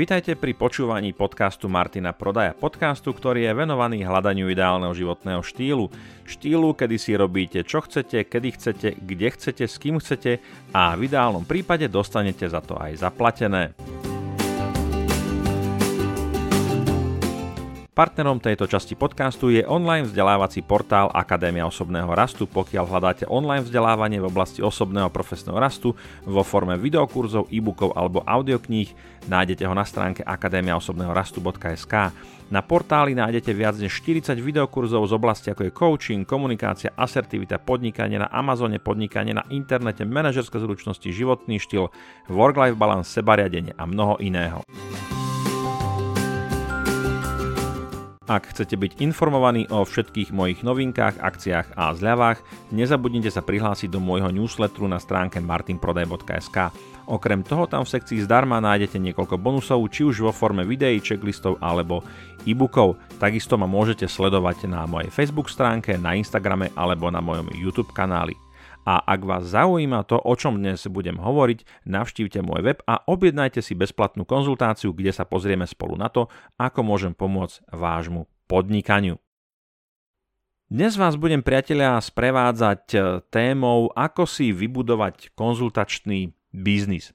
Vitajte pri počúvaní podcastu Martina Prodaja, podcastu, ktorý je venovaný hľadaniu ideálneho životného štýlu. Štýlu, kedy si robíte čo chcete, kedy chcete, kde chcete, s kým chcete a v ideálnom prípade dostanete za to aj zaplatené. Partnerom tejto časti podcastu je online vzdelávací portál Akadémia osobného rastu. Pokiaľ hľadáte online vzdelávanie v oblasti osobného profesného rastu vo forme videokurzov, e-bookov alebo audiokníh, nájdete ho na stránke akadémiaosobnéhorastu.sk. Na portáli nájdete viac než 40 videokurzov z oblasti ako je coaching, komunikácia, asertivita, podnikanie na Amazone, podnikanie na internete, manažerské zručnosti, životný štýl, work-life balance, sebariadenie a mnoho iného. Ak chcete byť informovaní o všetkých mojich novinkách, akciách a zľavách, nezabudnite sa prihlásiť do môjho newsletteru na stránke martinprodaj.sk. Okrem toho tam v sekcii zdarma nájdete niekoľko bonusov, či už vo forme videí, checklistov alebo e-bookov. Takisto ma môžete sledovať na mojej Facebook stránke, na Instagrame alebo na mojom YouTube kanáli. A ak vás zaujíma to, o čom dnes budem hovoriť, navštívte môj web a objednajte si bezplatnú konzultáciu, kde sa pozrieme spolu na to, ako môžem pomôcť vášmu podnikaniu. Dnes vás budem, priatelia, sprevádzať e, témou, ako si vybudovať konzultačný biznis.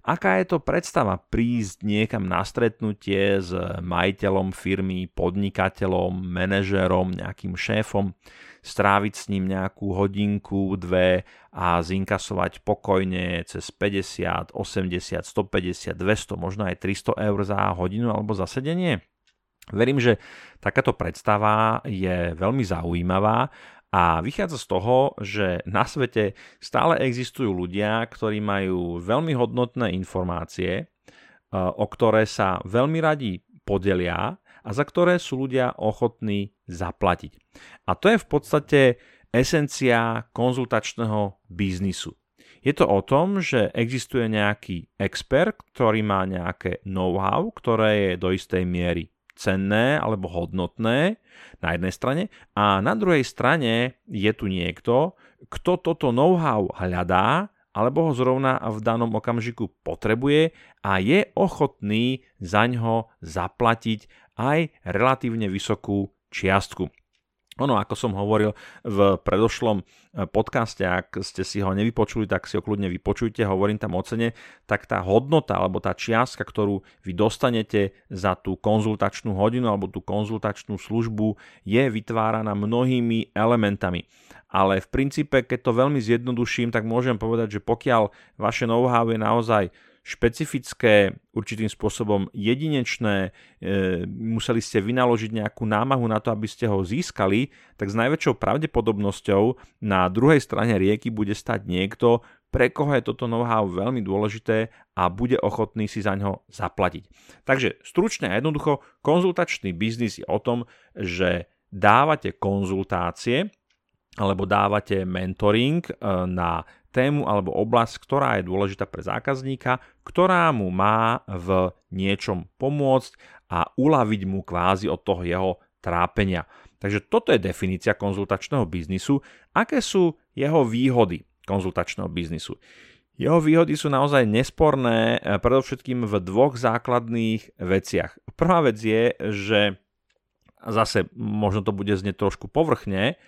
Aká je to predstava prísť niekam na stretnutie s majiteľom firmy, podnikateľom, manažérom, nejakým šéfom, stráviť s ním nejakú hodinku, dve a zinkasovať pokojne cez 50, 80, 150, 200, možno aj 300 eur za hodinu alebo za sedenie? Verím, že takáto predstava je veľmi zaujímavá a vychádza z toho, že na svete stále existujú ľudia, ktorí majú veľmi hodnotné informácie, e, o ktoré sa veľmi radi podelia a za ktoré sú ľudia ochotní zaplatiť. A to je v podstate esencia konzultačného biznisu. Je to o tom, že existuje nejaký expert, ktorý má nejaké know-how, ktoré je do istej miery cenné alebo hodnotné na jednej strane a na druhej strane je tu niekto, kto toto know-how hľadá alebo ho zrovna v danom okamžiku potrebuje a je ochotný za ňo zaplatiť aj relatívne vysokú čiastku. Ono, ako som hovoril v predošlom eh, podcaste, ak ste si ho nevypočuli, tak si ho kľudne vypočujte, hovorím tam o cene, tak tá hodnota alebo tá čiastka, ktorú vy dostanete za tú konzultačnú hodinu alebo tú konzultačnú službu je vytváraná mnohými elementami. Ale v princípe, keď to veľmi zjednoduším, tak môžem povedať, že pokiaľ vaše know-how je naozaj špecifické, určitým spôsobom jedinečné, e, museli ste vynaložiť nejakú námahu na to, aby ste ho získali, tak s najväčšou pravdepodobnosťou na druhej strane rieky bude stať niekto, pre koho je toto know-how veľmi dôležité a bude ochotný si za ňo zaplatiť. Takže stručne a jednoducho, konzultačný biznis je o tom, že dávate konzultácie alebo dávate mentoring e, na tému alebo oblasť, ktorá je dôležitá pre zákazníka, ktorá mu má v niečom pomôcť a uľaviť mu kvázi od toho jeho trápenia. Takže toto je definícia konzultačného biznisu. Aké sú jeho výhody konzultačného biznisu? Jeho výhody sú naozaj nesporné, eh, predovšetkým v dvoch základných veciach. Prvá vec je, že zase možno to bude znieť trošku povrchne,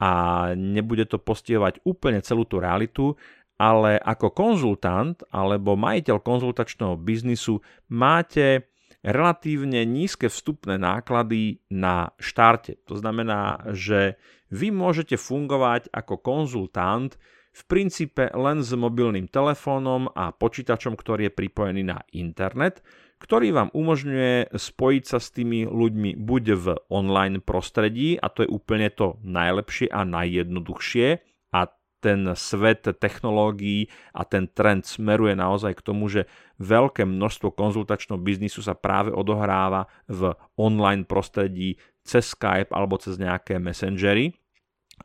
a nebude to postihovať úplne celú tú realitu, ale ako konzultant alebo majiteľ konzultačného biznisu máte relatívne nízke vstupné náklady na štarte. To znamená, že vy môžete fungovať ako konzultant v princípe len s mobilným telefónom a počítačom, ktorý je pripojený na internet, ktorý vám umožňuje spojiť sa s tými ľuďmi buď v online prostredí, a to je úplne to najlepšie a najjednoduchšie, a ten svet technológií a ten trend smeruje naozaj k tomu, že veľké množstvo konzultačného biznisu sa práve odohráva v online prostredí cez Skype alebo cez nejaké messengery.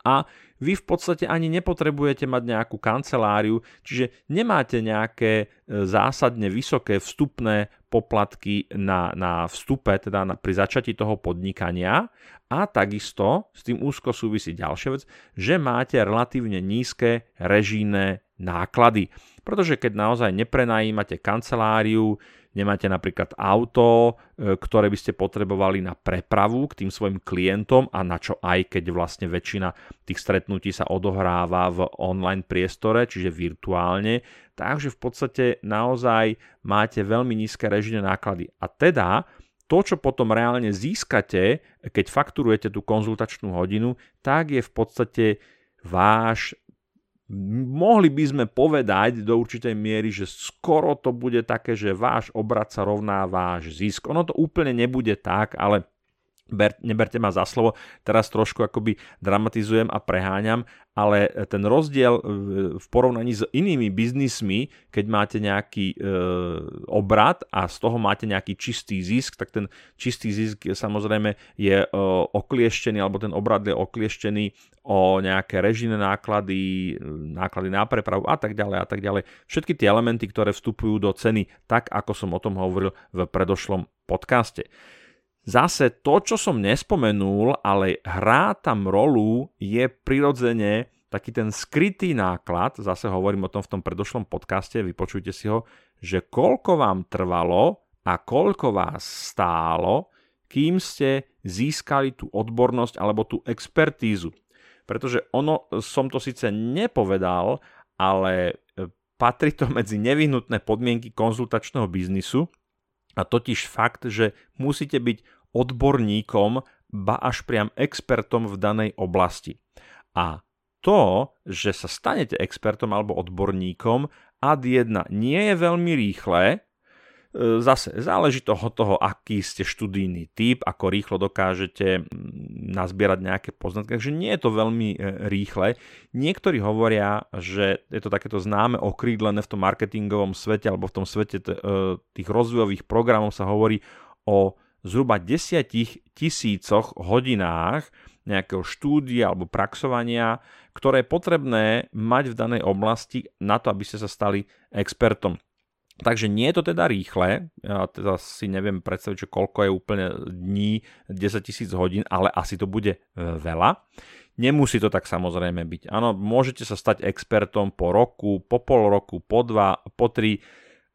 A vy v podstate ani nepotrebujete mať nejakú kanceláriu, čiže nemáte nejaké e, zásadne vysoké vstupné poplatky na, na vstupe, teda na, pri začatí toho podnikania a takisto s tým úzko súvisí ďalšia vec, že máte relatívne nízke režijné náklady. Pretože keď naozaj neprenajímate kanceláriu, nemáte napríklad auto, e, ktoré by ste potrebovali na prepravu k tým svojim klientom a na čo aj keď vlastne väčšina tých stretnutí sa odohráva v online priestore, čiže virtuálne, takže v podstate naozaj máte veľmi nízke režijné náklady. A teda to, čo potom reálne získate, keď fakturujete tú konzultačnú hodinu, tak je v podstate váš mohli by sme povedať do určitej miery, že skoro to bude také, že váš obrad sa rovná váš zisk. Ono to úplne nebude tak, ale ber, neberte ma za slovo, teraz trošku akoby dramatizujem a preháňam, ale ten rozdiel v porovnaní s inými biznismi, keď máte nejaký e, obrad a z toho máte nejaký čistý zisk, tak ten čistý zisk samozrejme je e, oklieštený, alebo ten obrad je oklieštený o nejaké režijné náklady, náklady na prepravu a tak ďalej a tak ďalej. Všetky tie elementy, ktoré vstupujú do ceny, tak ako som o tom hovoril v predošlom podcaste. Zase to, čo som nespomenul, ale hrá tam rolu, je prirodzene taký ten skrytý náklad, zase hovorím o tom v tom predošlom podcaste, vypočujte si ho, že koľko vám trvalo a koľko vás stálo, kým ste získali tú odbornosť alebo tú expertízu. Pretože ono, som to síce nepovedal, ale e, patrí to medzi nevyhnutné podmienky konzultačného biznisu, a totiž fakt, že musíte byť odborníkom, ba až priam expertom v danej oblasti. A to, že sa stanete expertom alebo odborníkom, ad 1 nie je veľmi rýchle, zase záleží to od toho, aký ste študijný typ, ako rýchlo dokážete nazbierať nejaké poznatky, takže nie je to veľmi e, rýchle. Niektorí hovoria, že je to takéto známe okrídlené v tom marketingovom svete alebo v tom svete e, tých rozvojových programov sa hovorí o zhruba 10 tisícoch hodinách nejakého štúdia alebo praxovania, ktoré je potrebné mať v danej oblasti na to, aby ste sa stali expertom. Takže nie je to teda rýchle, ja teda si neviem predstaviť, že koľko je úplne dní, 10 tisíc hodín, ale asi to bude e, veľa. Nemusí to tak samozrejme byť. Áno, môžete sa stať expertom po roku, po pol roku, po dva, po tri.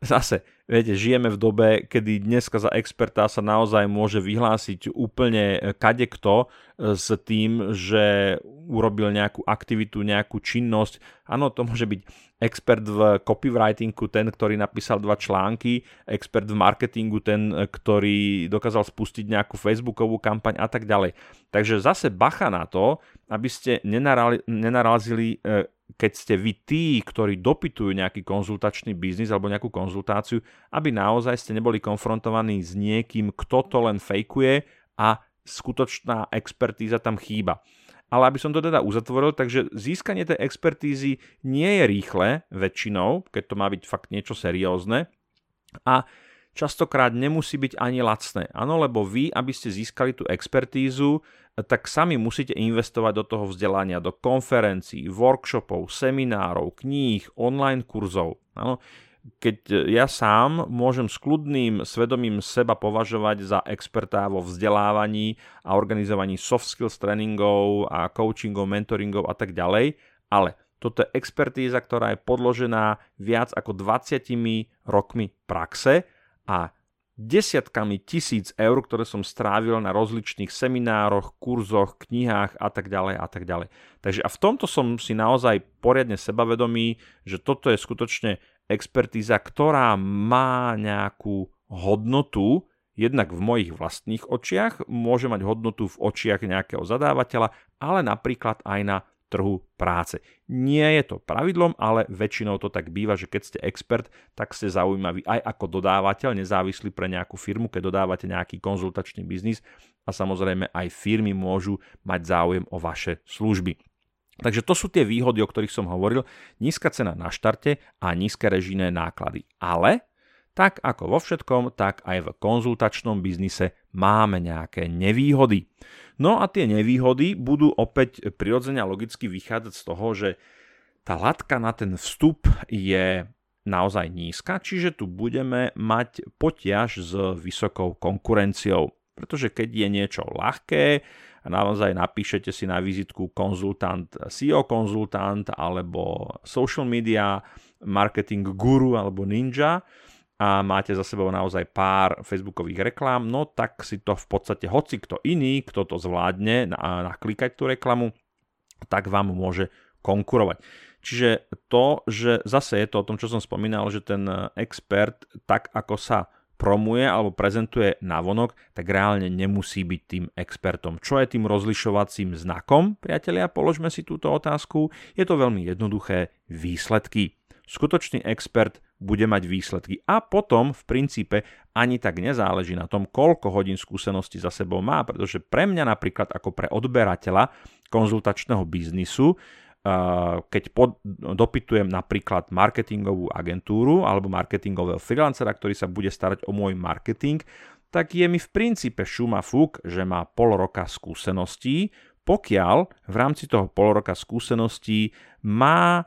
Zase, viete, žijeme v dobe, kedy dneska za experta sa naozaj môže vyhlásiť úplne kadekto e, s tým, že urobil nejakú aktivitu, nejakú činnosť. Áno, to môže byť expert v copywritingu, ten, ktorý napísal dva články, expert v marketingu, ten, ktorý dokázal spustiť nejakú facebookovú kampaň a tak ďalej. Takže zase bacha na to, aby ste nenarazili, e, keď ste vy tí, ktorí dopytujú nejaký konzultačný biznis alebo nejakú konzultáciu, aby naozaj ste neboli konfrontovaní s niekým, kto to len fejkuje a skutočná expertíza tam chýba. Ale aby som to teda uzatvoril, takže získanie tej expertízy nie je rýchle väčšinou, keď to má byť fakt niečo seriózne. A častokrát nemusí byť ani lacné. Áno, lebo vy, aby ste získali tú expertízu, tak sami musíte investovať do toho vzdelania, do konferencií, workshopov, seminárov, kníh, online kurzov. Áno, keď e, ja sám môžem s kľudným svedomím seba považovať za experta vo vzdelávaní a organizovaní soft skills tréningov a coachingov, mentoringov a tak ďalej, ale toto je expertíza, ktorá je podložená viac ako 20 rokmi praxe a desiatkami tisíc eur, ktoré som strávil na rozličných seminároch, kurzoch, knihách a tak ďalej a tak ďalej. Takže a v tomto som si naozaj poriadne sebavedomý, že toto je skutočne expertíza, ktorá má nejakú hodnotu, jednak v mojich vlastných očiach, môže mať hodnotu v očiach nejakého zadávateľa, ale napríklad aj na trhu práce. Nie je to pravidlom, ale väčšinou to tak býva, že keď ste expert, tak ste zaujímaví aj ako dodávateľ, nezávislý pre nejakú firmu, keď dodávate nejaký konzultačný biznis a samozrejme aj firmy môžu mať záujem o vaše služby. Takže to sú tie výhody, o ktorých som hovoril. Nízka cena na štarte a nízke režijné náklady. Ale tak ako vo všetkom, tak aj v konzultačnom biznise máme nejaké nevýhody. No a tie nevýhody budú opäť prirodzene logicky vychádzať z toho, že tá latka na ten vstup je naozaj nízka, čiže tu budeme mať potiaž s vysokou konkurenciou. Pretože keď je niečo ľahké, a naozaj napíšete si na vizitku konzultant, SEO konzultant alebo social media, marketing guru alebo ninja a máte za sebou naozaj pár facebookových reklám, no tak si to v podstate hoci kto iný, kto to zvládne a naklikať tú reklamu, tak vám môže konkurovať. Čiže to, že zase je to o tom, čo som spomínal, že ten expert tak ako sa promuje alebo prezentuje navonok, tak reálne nemusí byť tým expertom. Čo je tým rozlišovacím znakom, priatelia? Položme si túto otázku. Je to veľmi jednoduché výsledky. Skutočný expert bude mať výsledky a potom v princípe ani tak nezáleží na tom, koľko hodín skúsenosti za sebou má, pretože pre mňa napríklad ako pre odberateľa konzultačného biznisu keď pod, dopytujem napríklad marketingovú agentúru alebo marketingového freelancera, ktorý sa bude starať o môj marketing, tak je mi v princípe šuma fúk, že má pol roka skúseností, pokiaľ v rámci toho pol roka skúseností má e,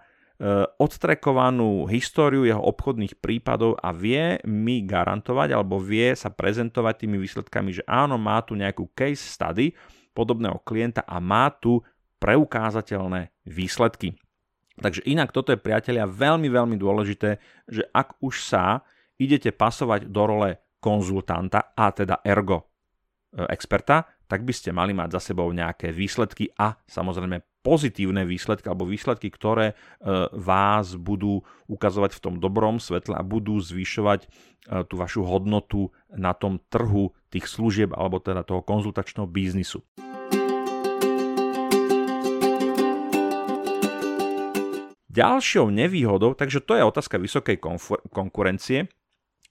odtrekovanú históriu jeho obchodných prípadov a vie mi garantovať alebo vie sa prezentovať tými výsledkami, že áno, má tu nejakú case study podobného klienta a má tu preukázateľné výsledky. Takže inak toto je, priatelia, veľmi, veľmi dôležité, že ak už sa idete pasovať do role konzultanta a teda ergo e, experta, tak by ste mali mať za sebou nejaké výsledky a samozrejme pozitívne výsledky alebo výsledky, ktoré e, vás budú ukazovať v tom dobrom svetle a budú zvyšovať e, tú vašu hodnotu na tom trhu tých služieb alebo teda toho konzultačného biznisu. Ďalšou nevýhodou, takže to je otázka vysokej konkurencie,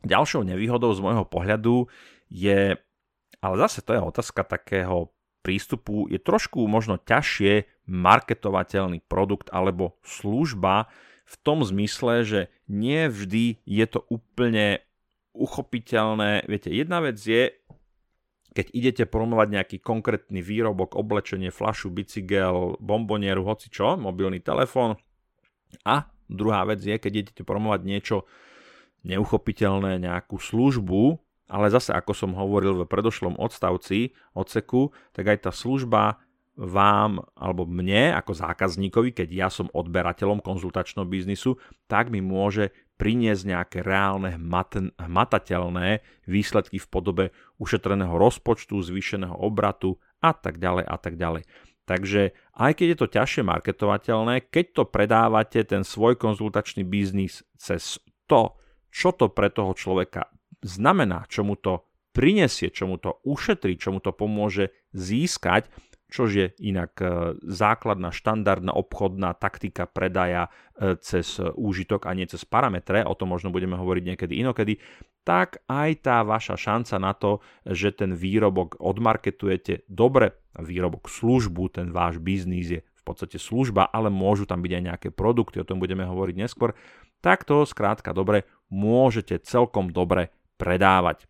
ďalšou nevýhodou z môjho pohľadu je, ale zase to je otázka takého prístupu, je trošku možno ťažšie marketovateľný produkt alebo služba v tom zmysle, že nie vždy je to úplne uchopiteľné. Viete, jedna vec je, keď idete promovať nejaký konkrétny výrobok, oblečenie, flašu, bicykel, bombonieru, hoci čo, mobilný telefón, a druhá vec je, keď idete promovať niečo neuchopiteľné, nejakú službu, ale zase ako som hovoril v predošlom odstavci, odseku, tak aj tá služba vám alebo mne ako zákazníkovi, keď ja som odberateľom konzultačného biznisu, tak mi môže priniesť nejaké reálne hmatateľné výsledky v podobe ušetreného rozpočtu, zvýšeného obratu a tak ďalej a tak ďalej. Takže aj keď je to ťažšie marketovateľné, keď to predávate ten svoj konzultačný biznis cez to, čo to pre toho človeka znamená, čo mu to prinesie, čo mu to ušetrí, čo mu to pomôže získať, čo je inak e, základná štandardná obchodná taktika predaja e, cez úžitok a nie cez parametre, o tom možno budeme hovoriť niekedy inokedy, tak aj tá vaša šanca na to, že ten výrobok odmarketujete dobre, výrobok službu, ten váš biznis je v podstate služba, ale môžu tam byť aj nejaké produkty, o tom budeme hovoriť neskôr, tak to skrátka dobre môžete celkom dobre predávať.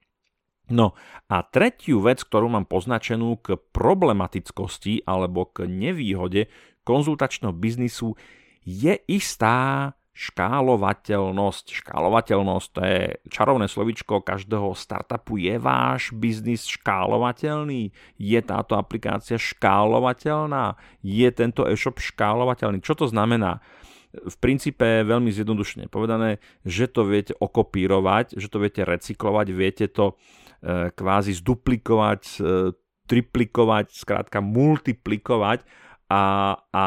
No a tretiu vec, ktorú mám poznačenú k problematickosti alebo k nevýhode konzultačného biznisu, je istá škálovateľnosť. Škálovateľnosť to je čarovné slovičko každého startupu. Je váš biznis škálovateľný? Je táto aplikácia škálovateľná? Je tento e-shop škálovateľný? Čo to znamená? v princípe veľmi zjednodušene povedané, že to viete okopírovať, že to viete recyklovať, viete to kvázi zduplikovať, e, triplikovať, skrátka multiplikovať a, a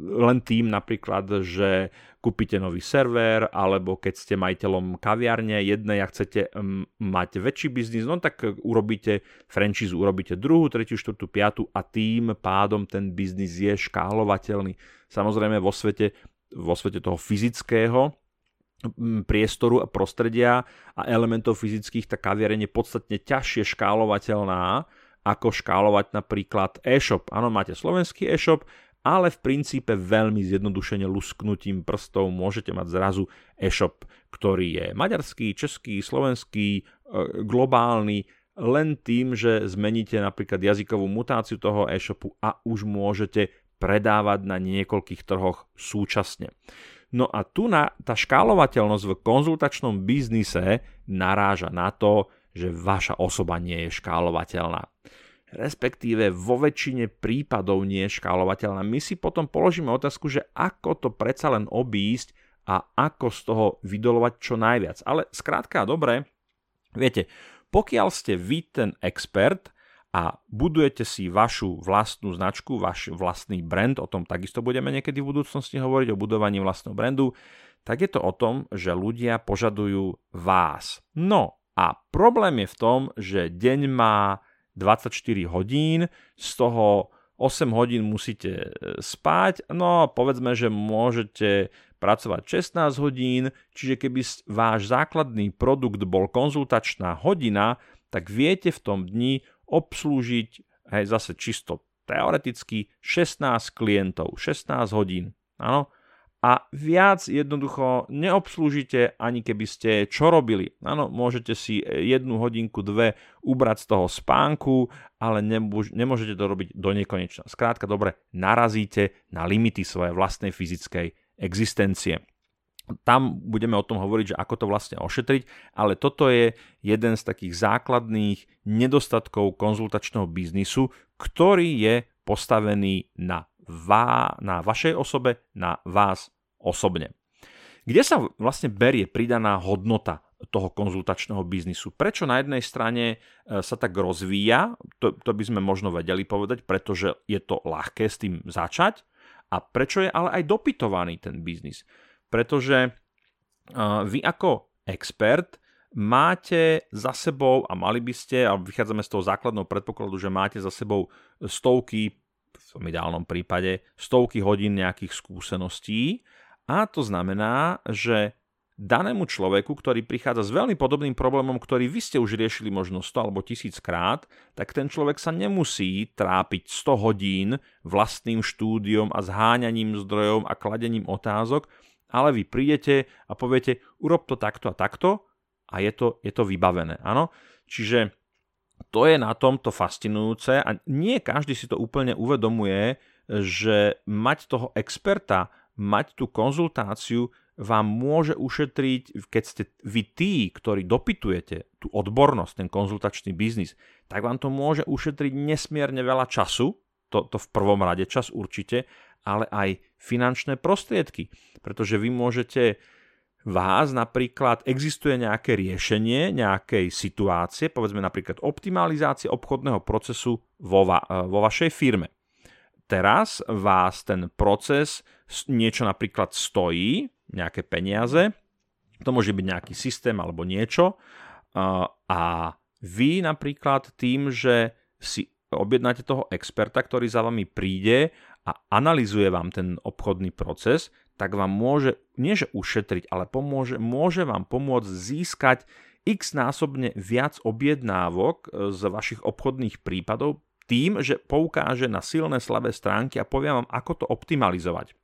len tým napríklad, že kúpite nový server, alebo keď ste majiteľom kaviarne jednej a chcete mať väčší biznis, no tak urobíte franchise, urobíte druhú, tretiu, štvrtú, piatu a tým pádom ten biznis je škálovateľný. Samozrejme vo svete vo svete toho fyzického priestoru a prostredia a elementov fyzických, tá kaviareň je podstatne ťažšie škálovateľná, ako škálovať napríklad e-shop. Áno, máte slovenský e-shop, ale v princípe veľmi zjednodušene lusknutím prstov môžete mať zrazu e-shop, ktorý je maďarský, český, slovenský, e, globálny, len tým, že zmeníte napríklad jazykovú mutáciu toho e-shopu a už môžete predávať na niekoľkých trhoch súčasne. No a tu na, tá škálovateľnosť v konzultačnom biznise naráža na to, že vaša osoba nie je škálovateľná. Respektíve vo väčšine prípadov nie je škálovateľná. My si potom položíme otázku, že ako to predsa len obísť a ako z toho vydolovať čo najviac. Ale skrátka dobre, viete, pokiaľ ste vy ten expert a budujete si vašu vlastnú značku, váš vlastný brand, o tom takisto budeme niekedy v budúcnosti hovoriť, o budovaní vlastného brandu, tak je to o tom, že ľudia požadujú vás. No a problém je v tom, že deň má 24 hodín, z toho 8 hodín musíte e, spať, no povedzme, že môžete pracovať 16 hodín, čiže keby váš základný produkt bol konzultačná hodina, tak viete v tom dni obslúžiť, hej, zase čisto teoreticky, 16 klientov, 16 hodín. Áno? A viac jednoducho neobslúžite, ani keby ste čo robili. Áno, môžete si jednu hodinku, dve ubrať z toho spánku, ale nemôžete to robiť do nekonečna. Skrátka, dobre, narazíte na limity svojej vlastnej fyzickej existencie. Tam budeme o tom hovoriť, že ako to vlastne ošetriť, ale toto je jeden z takých základných nedostatkov konzultačného biznisu, ktorý je postavený na, vá, na vašej osobe, na vás osobne. Kde sa vlastne berie pridaná hodnota toho konzultačného biznisu. Prečo na jednej strane e, sa tak rozvíja, to, to by sme možno vedeli povedať, pretože je to ľahké s tým začať a prečo je ale aj dopytovaný ten biznis pretože vy ako expert máte za sebou, a mali by ste, a vychádzame z toho základného predpokladu, že máte za sebou stovky, v tom ideálnom prípade, stovky hodín nejakých skúseností. A to znamená, že danému človeku, ktorý prichádza s veľmi podobným problémom, ktorý vy ste už riešili možno 100 alebo 1000 krát, tak ten človek sa nemusí trápiť 100 hodín vlastným štúdiom a zháňaním zdrojov a kladením otázok, ale vy prídete a poviete, urob to takto a takto a je to, je to vybavené. Áno? Čiže to je na tomto fascinujúce a nie každý si to úplne uvedomuje, že mať toho experta, mať tú konzultáciu vám môže ušetriť, keď ste vy tí, ktorí dopytujete tú odbornosť, ten konzultačný biznis, tak vám to môže ušetriť nesmierne veľa času, to, to v prvom rade čas určite, ale aj finančné prostriedky. Pretože vy môžete vás napríklad, existuje nejaké riešenie nejakej situácie, povedzme napríklad optimalizácia obchodného procesu vo, va, e, vo vašej firme. Teraz vás ten proces niečo napríklad stojí, nejaké peniaze, to môže byť nejaký systém alebo niečo a vy napríklad tým, že si objednáte toho experta, ktorý za vami príde a analizuje vám ten obchodný proces, tak vám môže, nie že ušetriť, ale pomôže, môže vám pomôcť získať x násobne viac objednávok e, z vašich obchodných prípadov tým, že poukáže na silné slabé stránky a povie vám, ako to optimalizovať.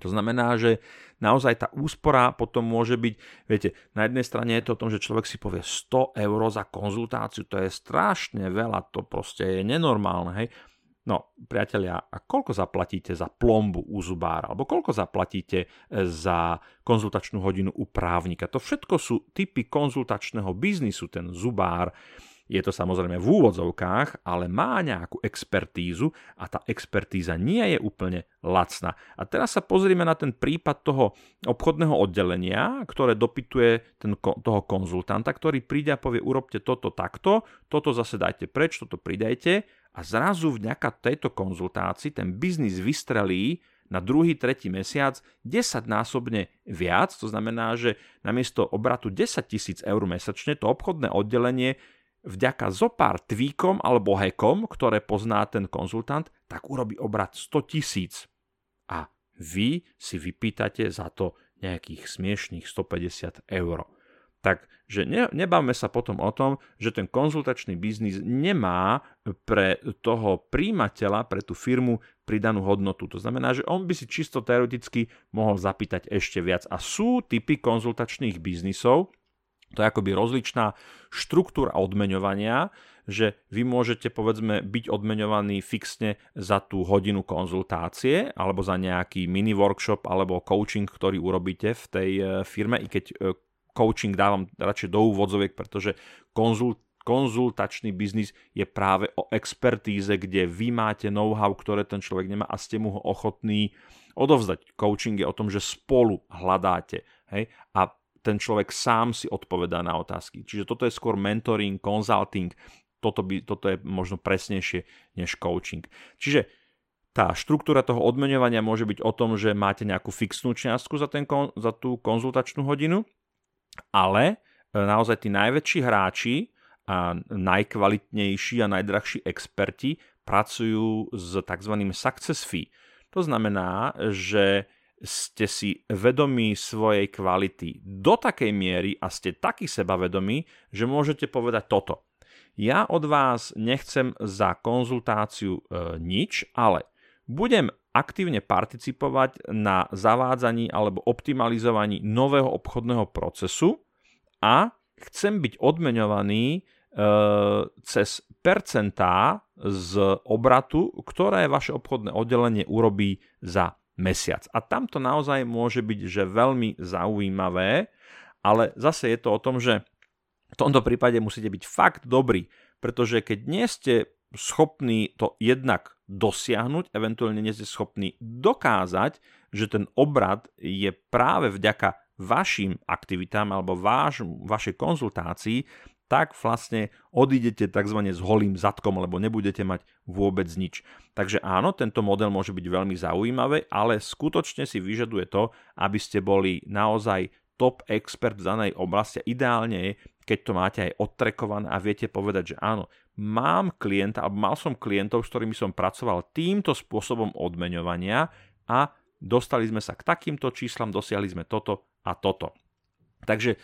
To znamená, že naozaj tá úspora potom môže byť, viete, na jednej strane je to o tom, že človek si povie 100 eur za konzultáciu, to je strašne veľa, to proste je nenormálne, hej. No, priatelia, a koľko zaplatíte za plombu u zubára? Alebo koľko zaplatíte e, za konzultačnú hodinu u právnika? To všetko sú typy konzultačného biznisu. Ten zubár je to samozrejme v úvodzovkách, ale má nejakú expertízu a tá expertíza nie je úplne lacná. A teraz sa pozrieme na ten prípad toho obchodného oddelenia, ktoré dopytuje ten, toho konzultanta, ktorý príde a povie urobte toto takto, toto zase dajte preč, toto pridajte a zrazu vďaka tejto konzultácii ten biznis vystrelí na druhý, tretí mesiac 10 násobne viac, to znamená, že namiesto obratu 10 tisíc eur mesačne to obchodné oddelenie vďaka zopár tweakom alebo hekom, ktoré pozná ten konzultant, tak urobí obrat 100 tisíc. A vy si vypýtate za to nejakých smiešných 150 eur. Takže ne, nebavme sa potom o tom, že ten konzultačný biznis nemá pre toho príjimateľa, pre tú firmu pridanú hodnotu. To znamená, že on by si čisto teoreticky mohol zapýtať ešte viac. A sú typy konzultačných biznisov, to je akoby rozličná štruktúra odmeňovania, že vy môžete povedzme byť odmeňovaní fixne za tú hodinu konzultácie alebo za nejaký mini workshop alebo coaching, ktorý urobíte v tej e, firme, i keď e, coaching dávam radšej do úvodzoviek, pretože konzult, konzultačný biznis je práve o expertíze, kde vy máte know-how, ktoré ten človek nemá a ste mu ho ochotní odovzdať. Coaching je o tom, že spolu hľadáte hej? a ten človek sám si odpovedá na otázky. Čiže toto je skôr mentoring, consulting, toto, by, toto je možno presnejšie než coaching. Čiže tá štruktúra toho odmeňovania môže byť o tom, že máte nejakú fixnú čiastku za, ten, za tú konzultačnú hodinu, ale e, naozaj tí najväčší hráči a najkvalitnejší a najdrahší experti pracujú s tzv. success fee. To znamená, že ste si vedomí svojej kvality do takej miery a ste taký sebavedomí, že môžete povedať toto. Ja od vás nechcem za konzultáciu e, nič, ale budem aktívne participovať na zavádzaní alebo optimalizovaní nového obchodného procesu a chcem byť odmeňovaný E, cez percentá z obratu, ktoré vaše obchodné oddelenie urobí za mesiac. A tam to naozaj môže byť že veľmi zaujímavé, ale zase je to o tom, že v tomto prípade musíte byť fakt dobrí, pretože keď nie ste schopní to jednak dosiahnuť, eventuálne nie ste schopní dokázať, že ten obrad je práve vďaka vašim aktivitám alebo váš, vašej konzultácii, tak vlastne odídete tzv. s holým zadkom, lebo nebudete mať vôbec nič. Takže áno, tento model môže byť veľmi zaujímavý, ale skutočne si vyžaduje to, aby ste boli naozaj top expert v danej oblasti. Ideálne je, keď to máte aj odtrekované a viete povedať, že áno, mám klienta, alebo mal som klientov, s ktorými som pracoval týmto spôsobom odmeňovania a dostali sme sa k takýmto číslam, dosiahli sme toto a toto. Takže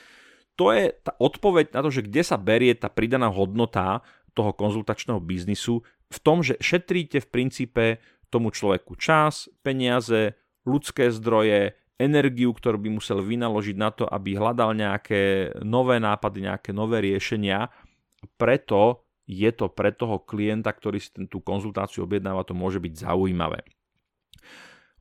to je tá odpoveď na to, že kde sa berie tá pridaná hodnota toho konzultačného biznisu v tom, že šetríte v princípe tomu človeku čas, peniaze, ľudské zdroje, energiu, ktorú by musel vynaložiť na to, aby hľadal nejaké nové nápady, nejaké nové riešenia. Preto je to pre toho klienta, ktorý si tú konzultáciu objednáva, to môže byť zaujímavé.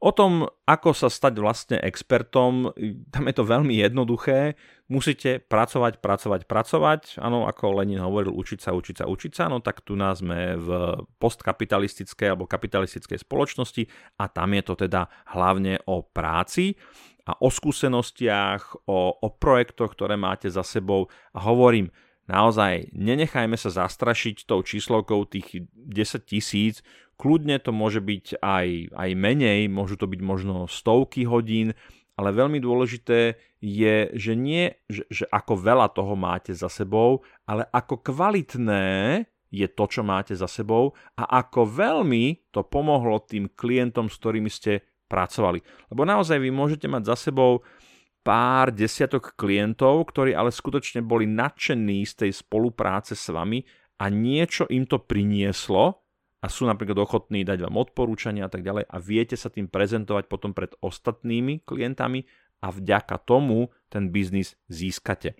O tom, ako sa stať vlastne expertom, tam je to veľmi jednoduché. Musíte pracovať, pracovať, pracovať. Áno, ako Lenin hovoril, učiť sa, učiť sa, učiť sa. No tak tu nás sme v postkapitalistickej alebo kapitalistickej spoločnosti a tam je to teda hlavne o práci a o skúsenostiach, o, o projektoch, ktoré máte za sebou. A hovorím, naozaj nenechajme sa zastrašiť tou číslovkou tých 10 tisíc, Kľudne to môže byť aj, aj menej, môžu to byť možno stovky hodín, ale veľmi dôležité je, že nie, že, že ako veľa toho máte za sebou, ale ako kvalitné je to, čo máte za sebou a ako veľmi to pomohlo tým klientom, s ktorými ste pracovali. Lebo naozaj vy môžete mať za sebou pár desiatok klientov, ktorí ale skutočne boli nadšení z tej spolupráce s vami a niečo im to prinieslo a sú napríklad ochotní dať vám odporúčania a tak ďalej a viete sa tým prezentovať potom pred ostatnými klientami a vďaka tomu ten biznis získate.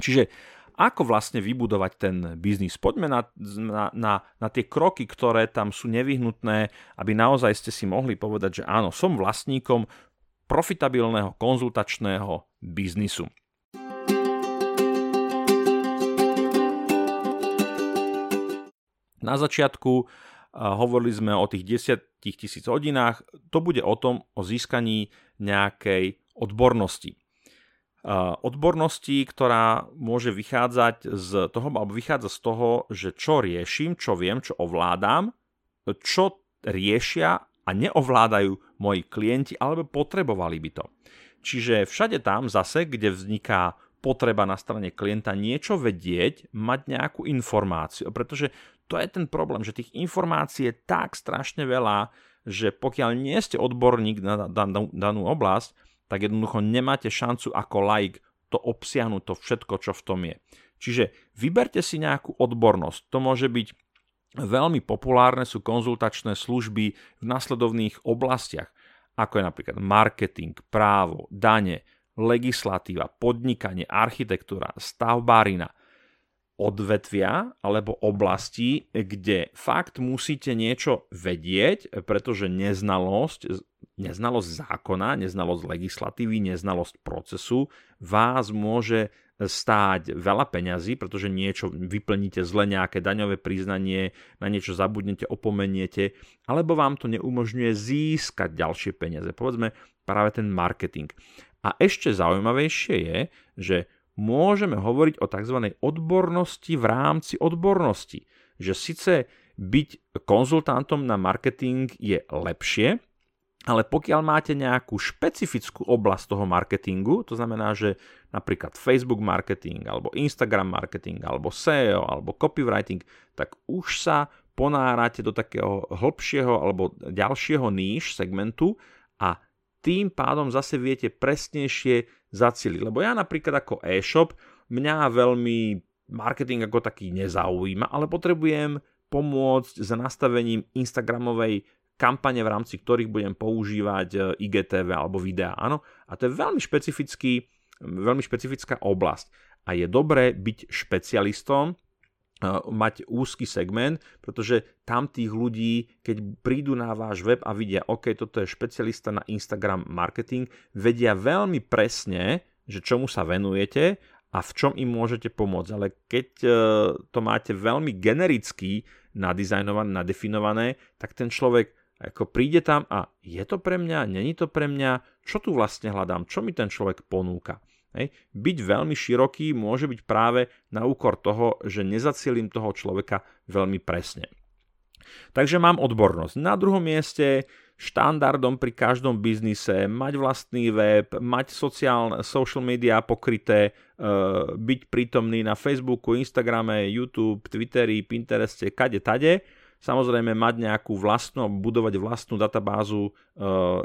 Čiže ako vlastne vybudovať ten biznis. Poďme na, na, na, na tie kroky, ktoré tam sú nevyhnutné, aby naozaj ste si mohli povedať, že áno, som vlastníkom profitabilného konzultačného biznisu. Na začiatku hovorili sme o tých 10 tisíc hodinách, to bude o tom, o získaní nejakej odbornosti. Odbornosti, ktorá môže vychádzať z toho, alebo vychádza z toho, že čo riešim, čo viem, čo ovládam, čo riešia a neovládajú moji klienti, alebo potrebovali by to. Čiže všade tam zase, kde vzniká potreba na strane klienta niečo vedieť, mať nejakú informáciu. Pretože to je ten problém, že tých informácií je tak strašne veľa, že pokiaľ nie ste odborník na danú, oblasť, tak jednoducho nemáte šancu ako like to obsiahnuť, to všetko, čo v tom je. Čiže vyberte si nejakú odbornosť. To môže byť veľmi populárne sú konzultačné služby v nasledovných oblastiach, ako je napríklad marketing, právo, dane, legislatíva, podnikanie, architektúra, stavbárina, odvetvia alebo oblasti, kde fakt musíte niečo vedieť, pretože neznalosť, neznalosť zákona, neznalosť legislatívy, neznalosť procesu vás môže stáť veľa peňazí, pretože niečo vyplníte zle, nejaké daňové priznanie, na niečo zabudnete, opomeniete, alebo vám to neumožňuje získať ďalšie peniaze. Povedzme práve ten marketing. A ešte zaujímavejšie je, že môžeme hovoriť o tzv. odbornosti v rámci odbornosti. Že síce byť konzultantom na marketing je lepšie, ale pokiaľ máte nejakú špecifickú oblasť toho marketingu, to znamená, že napríklad Facebook marketing, alebo Instagram marketing, alebo SEO, alebo copywriting, tak už sa ponárate do takého hĺbšieho alebo ďalšieho níž segmentu a tým pádom zase viete presnejšie zacieliť. Lebo ja napríklad ako e-shop, mňa veľmi marketing ako taký nezaujíma, ale potrebujem pomôcť s nastavením Instagramovej kampane, v rámci ktorých budem používať e, IGTV alebo videá. Áno, a to je veľmi špecifický, veľmi špecifická oblasť. A je dobré byť špecialistom, e, mať úzky segment, pretože tam tých ľudí, keď prídu na váš web a vidia, OK, toto je špecialista na Instagram marketing, vedia veľmi presne, že čomu sa venujete a v čom im môžete pomôcť. Ale keď e, to máte veľmi genericky nadizajnované, nadefinované, tak ten človek ako príde tam a je to pre mňa, není to pre mňa, čo tu vlastne hľadám, čo mi ten človek ponúka. Hej. Byť veľmi široký môže byť práve na úkor toho, že nezacielím toho človeka veľmi presne. Takže mám odbornosť. Na druhom mieste štandardom pri každom biznise mať vlastný web, mať sociálne, social media pokryté, e, byť prítomný na Facebooku, Instagrame, YouTube, Twitteri, Pintereste, kade tade Samozrejme mať nejakú vlastnú, budovať vlastnú databázu e,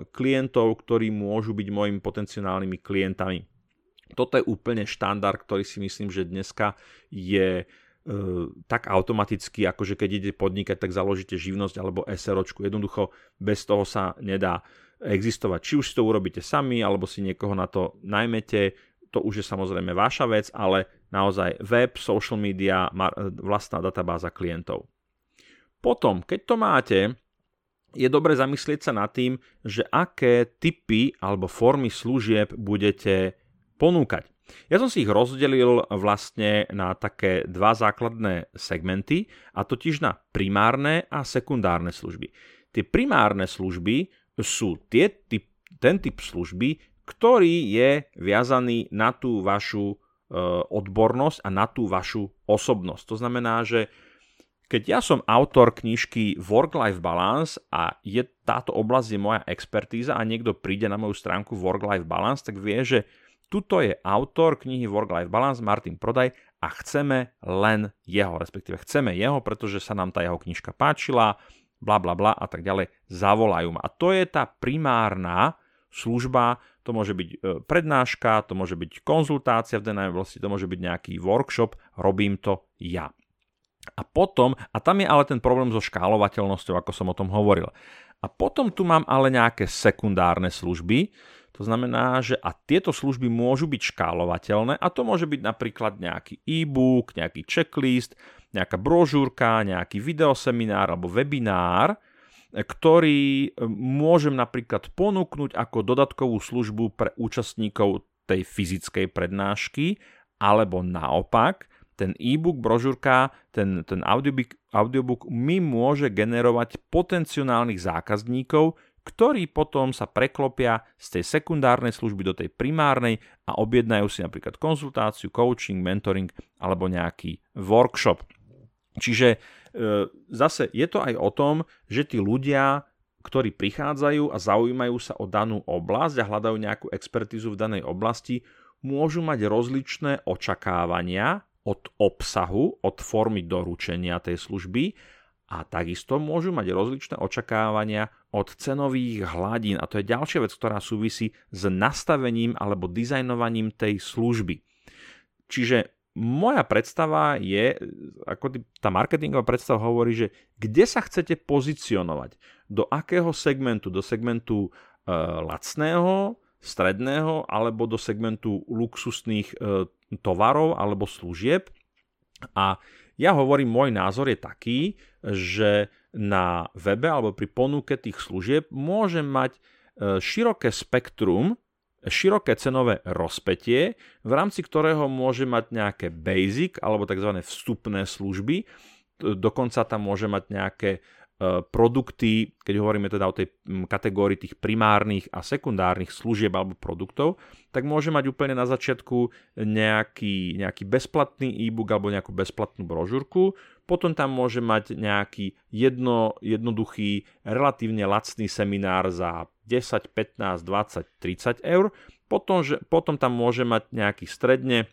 klientov, ktorí môžu byť mojimi potenciálnymi klientami. Toto je úplne štandard, ktorý si myslím, že dneska je e, tak automaticky, ako že keď idete podnikať, tak založíte živnosť alebo SROčku. Jednoducho bez toho sa nedá existovať. Či už si to urobíte sami, alebo si niekoho na to najmete, to už je samozrejme vaša vec, ale naozaj web, social media, vlastná databáza klientov. Potom, keď to máte, je dobre zamyslieť sa nad tým, že aké typy alebo formy služieb budete ponúkať. Ja som si ich rozdelil vlastne na také dva základné segmenty, a totiž na primárne a sekundárne služby. Tie primárne služby sú tie typ, ten typ služby, ktorý je viazaný na tú vašu e, odbornosť a na tú vašu osobnosť. To znamená, že keď ja som autor knižky Work-Life Balance a je táto oblasť je moja expertíza a niekto príde na moju stránku Work-Life Balance, tak vie, že tuto je autor knihy Work-Life Balance Martin Prodaj a chceme len jeho, respektíve chceme jeho, pretože sa nám tá jeho knižka páčila, bla bla bla a tak ďalej, zavolajú ma. A to je tá primárna služba, to môže byť e, prednáška, to môže byť konzultácia v danej to môže byť nejaký workshop, robím to ja. A potom, a tam je ale ten problém so škálovateľnosťou, ako som o tom hovoril. A potom tu mám ale nejaké sekundárne služby, to znamená, že a tieto služby môžu byť škálovateľné a to môže byť napríklad nejaký e-book, nejaký checklist, nejaká brožúrka, nejaký videoseminár alebo webinár, ktorý e, môžem napríklad ponúknuť ako dodatkovú službu pre účastníkov tej fyzickej prednášky, alebo naopak, ten e-book, brožúrka, ten, ten audiobook, audiobook mi môže generovať potenciálnych zákazníkov, ktorí potom sa preklopia z tej sekundárnej služby do tej primárnej a objednajú si napríklad konzultáciu, coaching, mentoring alebo nejaký workshop. Čiže e, zase je to aj o tom, že tí ľudia, ktorí prichádzajú a zaujímajú sa o danú oblasť a hľadajú nejakú expertizu v danej oblasti, môžu mať rozličné očakávania od obsahu, od formy doručenia tej služby a takisto môžu mať rozličné očakávania od cenových hladín. A to je ďalšia vec, ktorá súvisí s nastavením alebo dizajnovaním tej služby. Čiže moja predstava je, ako tá marketingová predstava hovorí, že kde sa chcete pozicionovať, do akého segmentu, do segmentu e, lacného, stredného alebo do segmentu luxusných e, tovarov alebo služieb. A ja hovorím, môj názor je taký, že na webe alebo pri ponuke tých služieb môžem mať e, široké spektrum široké cenové rozpetie, v rámci ktorého môže mať nejaké basic alebo tzv. vstupné služby, dokonca tam môže mať nejaké produkty, keď hovoríme teda o tej kategórii tých primárnych a sekundárnych služieb alebo produktov, tak môže mať úplne na začiatku nejaký, nejaký bezplatný e-book alebo nejakú bezplatnú brožúrku, potom tam môže mať nejaký jedno, jednoduchý, relatívne lacný seminár za 10, 15, 20, 30 eur, potom, že, potom tam môže mať nejaký stredne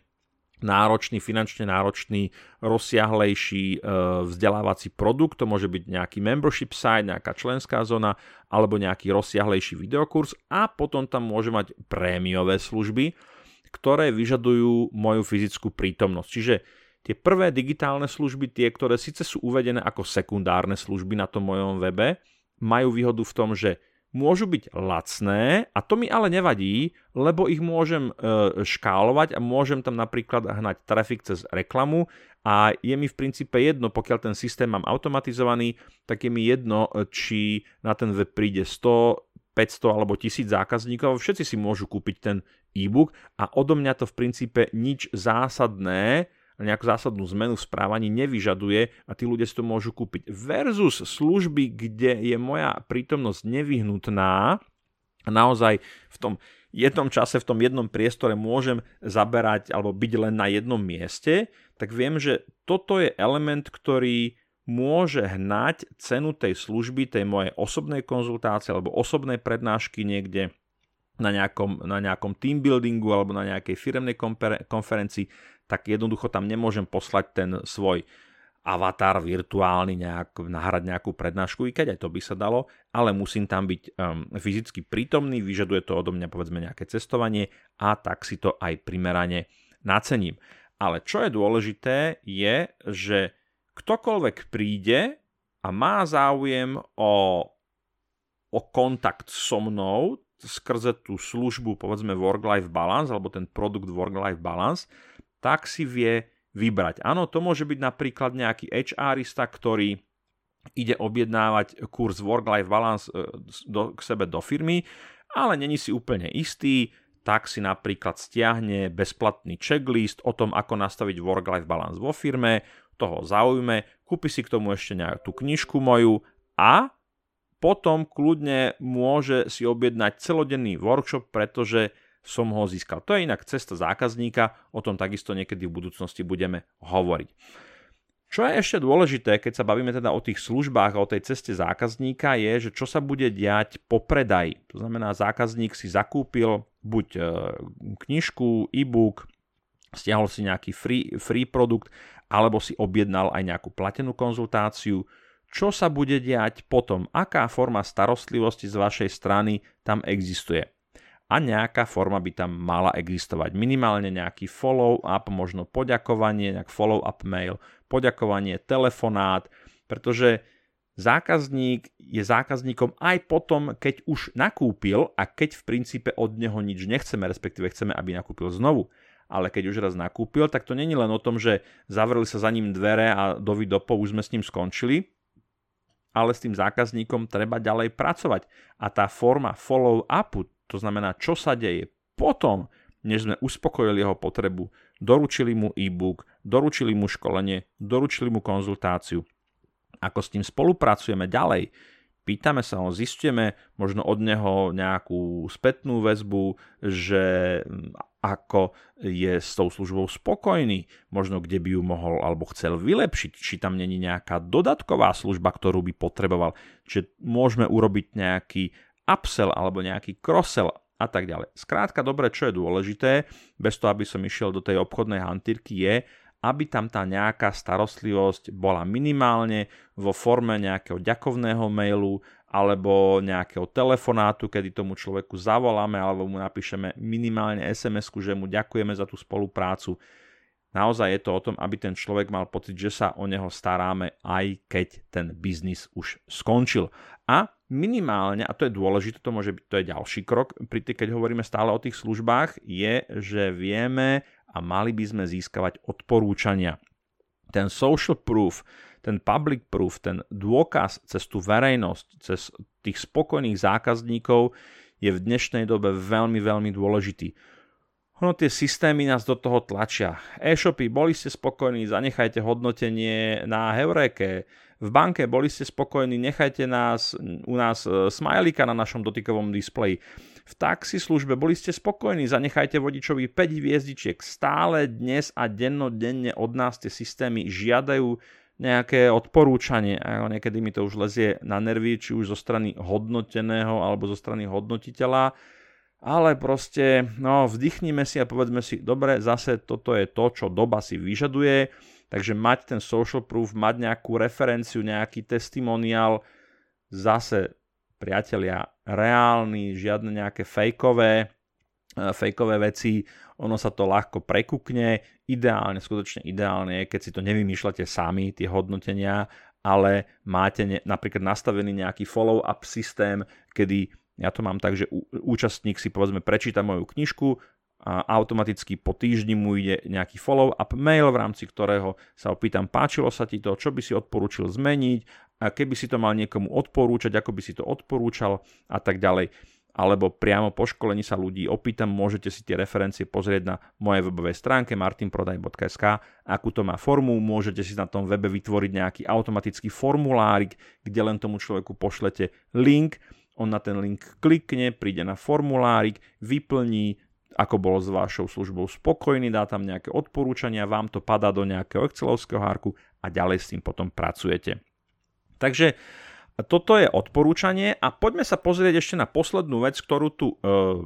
náročný, finančne náročný, rozsiahlejší e, vzdelávací produkt, to môže byť nejaký membership site, nejaká členská zóna alebo nejaký rozsiahlejší videokurs a potom tam môže mať prémiové služby, ktoré vyžadujú moju fyzickú prítomnosť. Čiže tie prvé digitálne služby, tie, ktoré síce sú uvedené ako sekundárne služby na tom mojom webe, majú výhodu v tom, že môžu byť lacné a to mi ale nevadí, lebo ich môžem e, škálovať a môžem tam napríklad hnať trafik cez reklamu a je mi v princípe jedno, pokiaľ ten systém mám automatizovaný, tak je mi jedno, e, či na ten web príde 100, 500 alebo 1000 zákazníkov, všetci si môžu kúpiť ten e-book a odo mňa to v princípe nič zásadné nejakú zásadnú zmenu v správaní nevyžaduje a tí ľudia si to môžu kúpiť. Versus služby, kde je moja prítomnosť nevyhnutná a naozaj v tom jednom čase, v tom jednom priestore môžem zaberať alebo byť len na jednom mieste, tak viem, že toto je element, ktorý môže hnať cenu tej služby, tej mojej osobnej konzultácie alebo osobnej prednášky niekde na nejakom, na nejakom team buildingu alebo na nejakej firemnej konferencii tak jednoducho tam nemôžem poslať ten svoj avatar virtuálny, nejak, nahrať nejakú prednášku, i keď aj to by sa dalo, ale musím tam byť um, fyzicky prítomný, vyžaduje to odo mňa povedzme nejaké cestovanie a tak si to aj primerane nacením. Ale čo je dôležité je, že ktokoľvek príde a má záujem o, o kontakt so mnou skrze tú službu povedzme work-life balance alebo ten produkt work-life balance, tak si vie vybrať. Áno, to môže byť napríklad nejaký HRista, ktorý ide objednávať kurz Work-Life Balance e, do, k sebe do firmy, ale není si úplne istý, tak si napríklad stiahne bezplatný checklist o tom, ako nastaviť Work-Life Balance vo firme, toho zaujme, kúpi si k tomu ešte nejakú tú knižku moju a potom kľudne môže si objednať celodenný workshop, pretože som ho získal. To je inak cesta zákazníka, o tom takisto niekedy v budúcnosti budeme hovoriť. Čo je ešte dôležité, keď sa bavíme teda o tých službách a o tej ceste zákazníka, je, že čo sa bude diať po predaji. To znamená, zákazník si zakúpil buď e, knižku, e-book, stiahol si nejaký free, free produkt, alebo si objednal aj nejakú platenú konzultáciu. Čo sa bude diať potom? Aká forma starostlivosti z vašej strany tam existuje? A nejaká forma by tam mala existovať. Minimálne nejaký follow-up, možno poďakovanie, nejak follow-up mail, poďakovanie, telefonát, pretože zákazník je zákazníkom aj potom, keď už nakúpil a keď v princípe od neho nič nechceme, respektíve chceme, aby nakúpil znovu. Ale keď už raz nakúpil, tak to není len o tom, že zavreli sa za ním dvere a dovi dopo už sme s ním skončili, ale s tým zákazníkom treba ďalej pracovať. A tá forma follow-upu, to znamená, čo sa deje potom, než sme uspokojili jeho potrebu, doručili mu e-book, doručili mu školenie, doručili mu konzultáciu. Ako s tým spolupracujeme ďalej, pýtame sa ho, zistíme možno od neho nejakú spätnú väzbu, že ako je s tou službou spokojný, možno kde by ju mohol alebo chcel vylepšiť, či tam není nejaká dodatková služba, ktorú by potreboval, čiže môžeme urobiť nejaký upsell alebo nejaký crossell a tak ďalej. Skrátka, dobre, čo je dôležité, bez toho, aby som išiel do tej obchodnej hantírky, je, aby tam tá nejaká starostlivosť bola minimálne vo forme nejakého ďakovného mailu alebo nejakého telefonátu, kedy tomu človeku zavoláme alebo mu napíšeme minimálne sms že mu ďakujeme za tú spoluprácu. Naozaj je to o tom, aby ten človek mal pocit, že sa o neho staráme, aj keď ten biznis už skončil. A minimálne, a to je dôležité, to môže byť, to je ďalší krok, pri tých, keď hovoríme stále o tých službách, je, že vieme a mali by sme získavať odporúčania. Ten social proof, ten public proof, ten dôkaz cez tú verejnosť, cez tých spokojných zákazníkov je v dnešnej dobe veľmi, veľmi dôležitý. Ono tie systémy nás do toho tlačia. E-shopy, boli ste spokojní, zanechajte hodnotenie na Heureke. V banke boli ste spokojní, nechajte nás, u nás e, smajlika na našom dotykovom displeji. V taxislužbe boli ste spokojní, zanechajte vodičovi 5 hviezdičiek. Stále dnes a dennodenne od nás tie systémy žiadajú nejaké odporúčanie. A niekedy mi to už lezie na nervy, či už zo strany hodnoteného alebo zo strany hodnotiteľa ale proste, no, vdychnime si a povedzme si, dobre, zase toto je to, čo doba si vyžaduje, takže mať ten social proof, mať nejakú referenciu, nejaký testimoniál, zase, priatelia, reálny, žiadne nejaké fejkové, e, fejkové veci, ono sa to ľahko prekukne, ideálne, skutočne ideálne je, keď si to nevymýšľate sami, tie hodnotenia, ale máte ne, napríklad nastavený nejaký follow-up systém, kedy ja to mám tak, že účastník si povedzme prečíta moju knižku a automaticky po týždni mu ide nejaký follow-up mail, v rámci ktorého sa opýtam, páčilo sa ti to, čo by si odporúčil zmeniť, a keby si to mal niekomu odporúčať, ako by si to odporúčal a tak ďalej. Alebo priamo po školení sa ľudí opýtam, môžete si tie referencie pozrieť na mojej webovej stránke martinprodaj.sk, akú to má formu, môžete si na tom webe vytvoriť nejaký automatický formulárik, kde len tomu človeku pošlete link, on na ten link klikne, príde na formulárik, vyplní, ako bol s vašou službou spokojný, dá tam nejaké odporúčania, vám to padá do nejakého Excelovského hárku a ďalej s tým potom pracujete. Takže toto je odporúčanie a poďme sa pozrieť ešte na poslednú vec, ktorú tu e,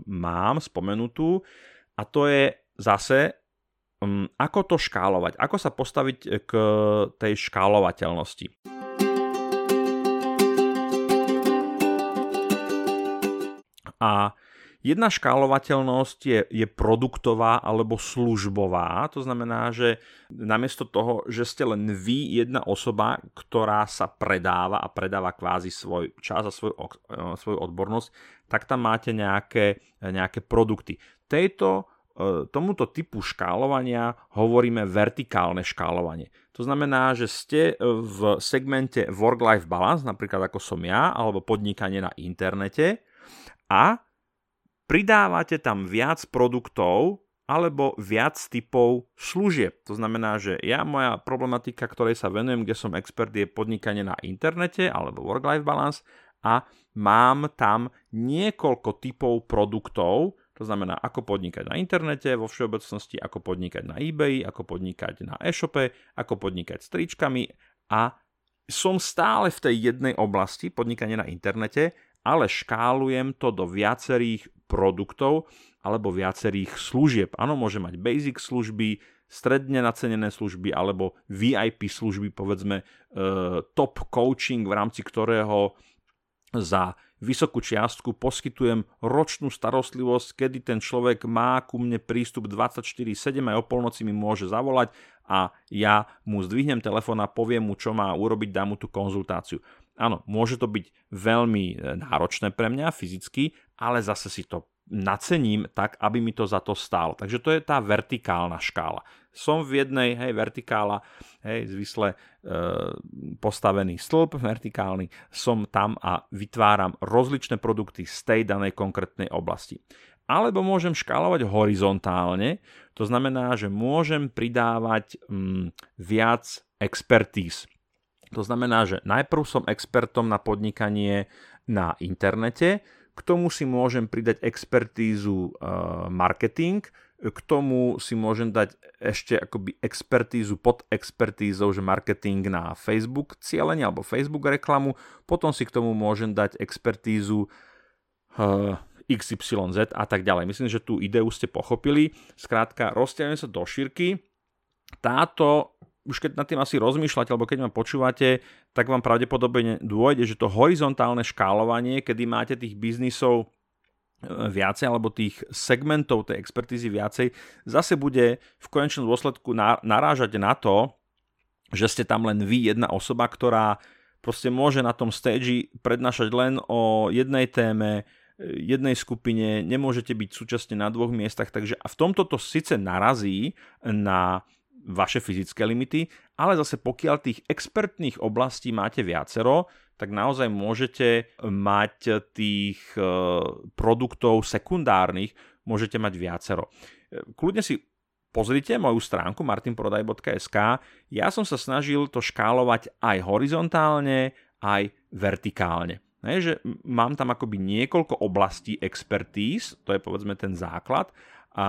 mám spomenutú a to je zase um, ako to škálovať, ako sa postaviť k tej škálovateľnosti. A jedna škálovateľnosť je, je produktová alebo službová. To znamená, že namiesto toho, že ste len vy jedna osoba, ktorá sa predáva a predáva kvázi svoj čas a svoj, e, svoju odbornosť, tak tam máte nejaké, nejaké produkty. Tejto e, tomuto typu škálovania hovoríme vertikálne škálovanie. To znamená, že ste v segmente work-life balance, napríklad ako som ja, alebo podnikanie na internete, a pridávate tam viac produktov alebo viac typov služieb. To znamená, že ja, moja problematika, ktorej sa venujem, kde som expert, je podnikanie na internete alebo work-life balance a mám tam niekoľko typov produktov, to znamená, ako podnikať na internete vo všeobecnosti, ako podnikať na eBay, ako podnikať na e-shope, ako podnikať s tričkami a som stále v tej jednej oblasti podnikania na internete ale škálujem to do viacerých produktov alebo viacerých služieb. Áno, môže mať basic služby, stredne nacenené služby alebo VIP služby, povedzme e, top coaching, v rámci ktorého za vysokú čiastku poskytujem ročnú starostlivosť, kedy ten človek má ku mne prístup 24-7 aj o polnoci mi môže zavolať a ja mu zdvihnem telefón a poviem mu, čo má urobiť, dám mu tú konzultáciu. Áno, môže to byť veľmi e, náročné pre mňa fyzicky, ale zase si to nacením tak, aby mi to za to stálo. Takže to je tá vertikálna škála. Som v jednej, hej, vertikála, hej, zvisle e, postavený stĺp vertikálny, som tam a vytváram rozličné produkty z tej danej konkrétnej oblasti. Alebo môžem škálovať horizontálne, to znamená, že môžem pridávať mm, viac expertíz. To znamená, že najprv som expertom na podnikanie na internete, k tomu si môžem pridať expertízu uh, marketing, k tomu si môžem dať ešte akoby expertízu pod expertízou, že marketing na Facebook cieľenie alebo Facebook reklamu, potom si k tomu môžem dať expertízu uh, XYZ a tak ďalej. Myslím, že tú ideu ste pochopili. Skrátka, rozťahujem sa do šírky. Táto už keď nad tým asi rozmýšľate, alebo keď ma počúvate, tak vám pravdepodobne dôjde, že to horizontálne škálovanie, kedy máte tých biznisov e, viacej, alebo tých segmentov tej expertízy viacej, zase bude v konečnom dôsledku narážať na to, že ste tam len vy, jedna osoba, ktorá proste môže na tom stage prednášať len o jednej téme, e, jednej skupine, nemôžete byť súčasne na dvoch miestach, takže a v tomto to síce narazí na vaše fyzické limity, ale zase pokiaľ tých expertných oblastí máte viacero, tak naozaj môžete mať tých e, produktov sekundárnych, môžete mať viacero. E, kľudne si pozrite moju stránku martinprodaj.sk. Ja som sa snažil to škálovať aj horizontálne, aj vertikálne. Ne, že mám tam akoby niekoľko oblastí expertíz, to je povedzme ten základ, a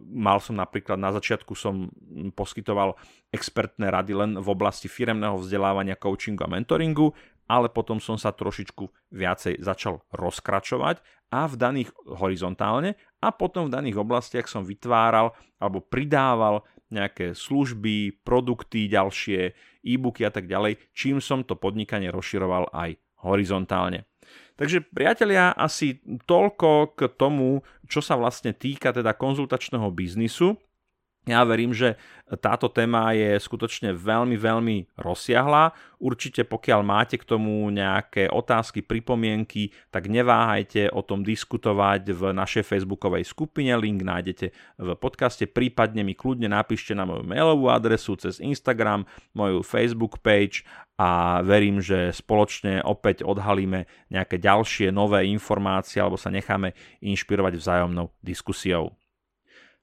mal som napríklad na začiatku som poskytoval expertné rady len v oblasti firemného vzdelávania, coachingu a mentoringu, ale potom som sa trošičku viacej začal rozkračovať a v daných horizontálne a potom v daných oblastiach som vytváral alebo pridával nejaké služby, produkty ďalšie, e-booky a tak ďalej, čím som to podnikanie rozširoval aj horizontálne. Takže priatelia, asi toľko k tomu, čo sa vlastne týka teda konzultačného biznisu. Ja verím, že táto téma je skutočne veľmi, veľmi rozsiahla. Určite pokiaľ máte k tomu nejaké otázky, pripomienky, tak neváhajte o tom diskutovať v našej facebookovej skupine. Link nájdete v podcaste, prípadne mi kľudne napíšte na moju mailovú adresu cez Instagram, moju Facebook page a verím, že spoločne opäť odhalíme nejaké ďalšie nové informácie alebo sa necháme inšpirovať vzájomnou diskusiou.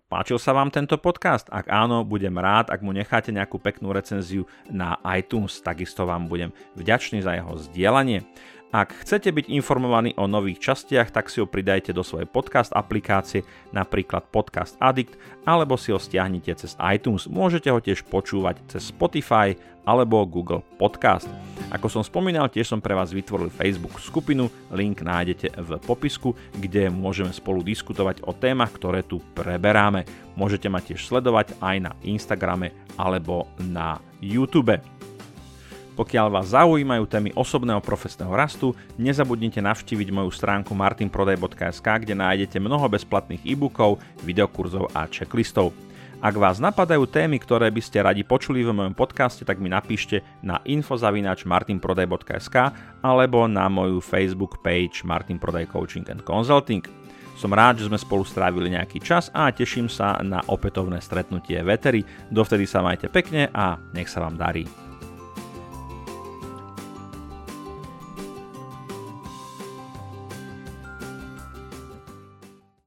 Páčil sa vám tento podcast? Ak áno, budem rád, ak mu necháte nejakú peknú recenziu na iTunes, takisto vám budem vďačný za jeho zdieľanie. Ak chcete byť informovaní o nových častiach, tak si ho pridajte do svojej podcast aplikácie, napríklad Podcast Addict, alebo si ho stiahnite cez iTunes. Môžete ho tiež počúvať cez Spotify alebo Google Podcast. Ako som spomínal, tiež som pre vás vytvoril Facebook skupinu, link nájdete v popisku, kde môžeme spolu diskutovať o témach, ktoré tu preberáme. Môžete ma tiež sledovať aj na Instagrame alebo na YouTube. Pokiaľ vás zaujímajú témy osobného profesného rastu, nezabudnite navštíviť moju stránku martinprodaj.sk, kde nájdete mnoho bezplatných e-bookov, videokurzov a checklistov. Ak vás napadajú témy, ktoré by ste radi počuli v mojom podcaste, tak mi napíšte na infozavinač martinprodaj.sk alebo na moju Facebook page Martin Prodaj Coaching and Consulting. Som rád, že sme spolu strávili nejaký čas a teším sa na opätovné stretnutie Vetery. Dovtedy sa majte pekne a nech sa vám darí.